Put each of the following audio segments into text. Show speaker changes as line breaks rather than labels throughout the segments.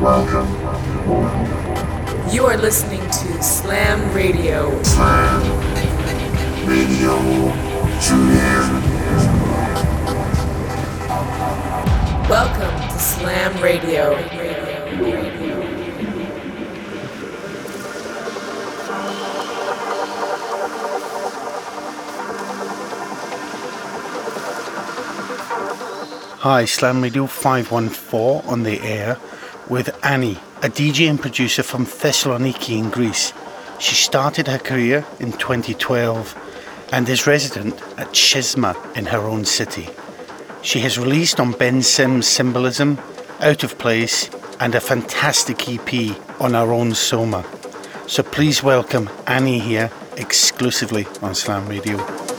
You are listening to Slam Radio.
Slam Radio. Tune in.
Welcome to Slam Radio.
Hi, Slam Radio 514 on the air with Annie, a DJ and producer from Thessaloniki in Greece. She started her career in 2012 and is resident at Schisma in her own city. She has released on Ben Sims Symbolism, Out of Place, and a fantastic EP on her own Soma. So please welcome Annie here exclusively on Slam Radio.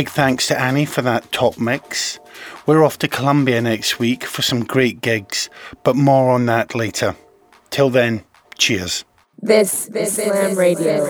Big thanks to Annie for that top mix. We're off to Colombia next week for some great gigs, but more on that later. Till then, cheers.
This, this is Slam. Radio.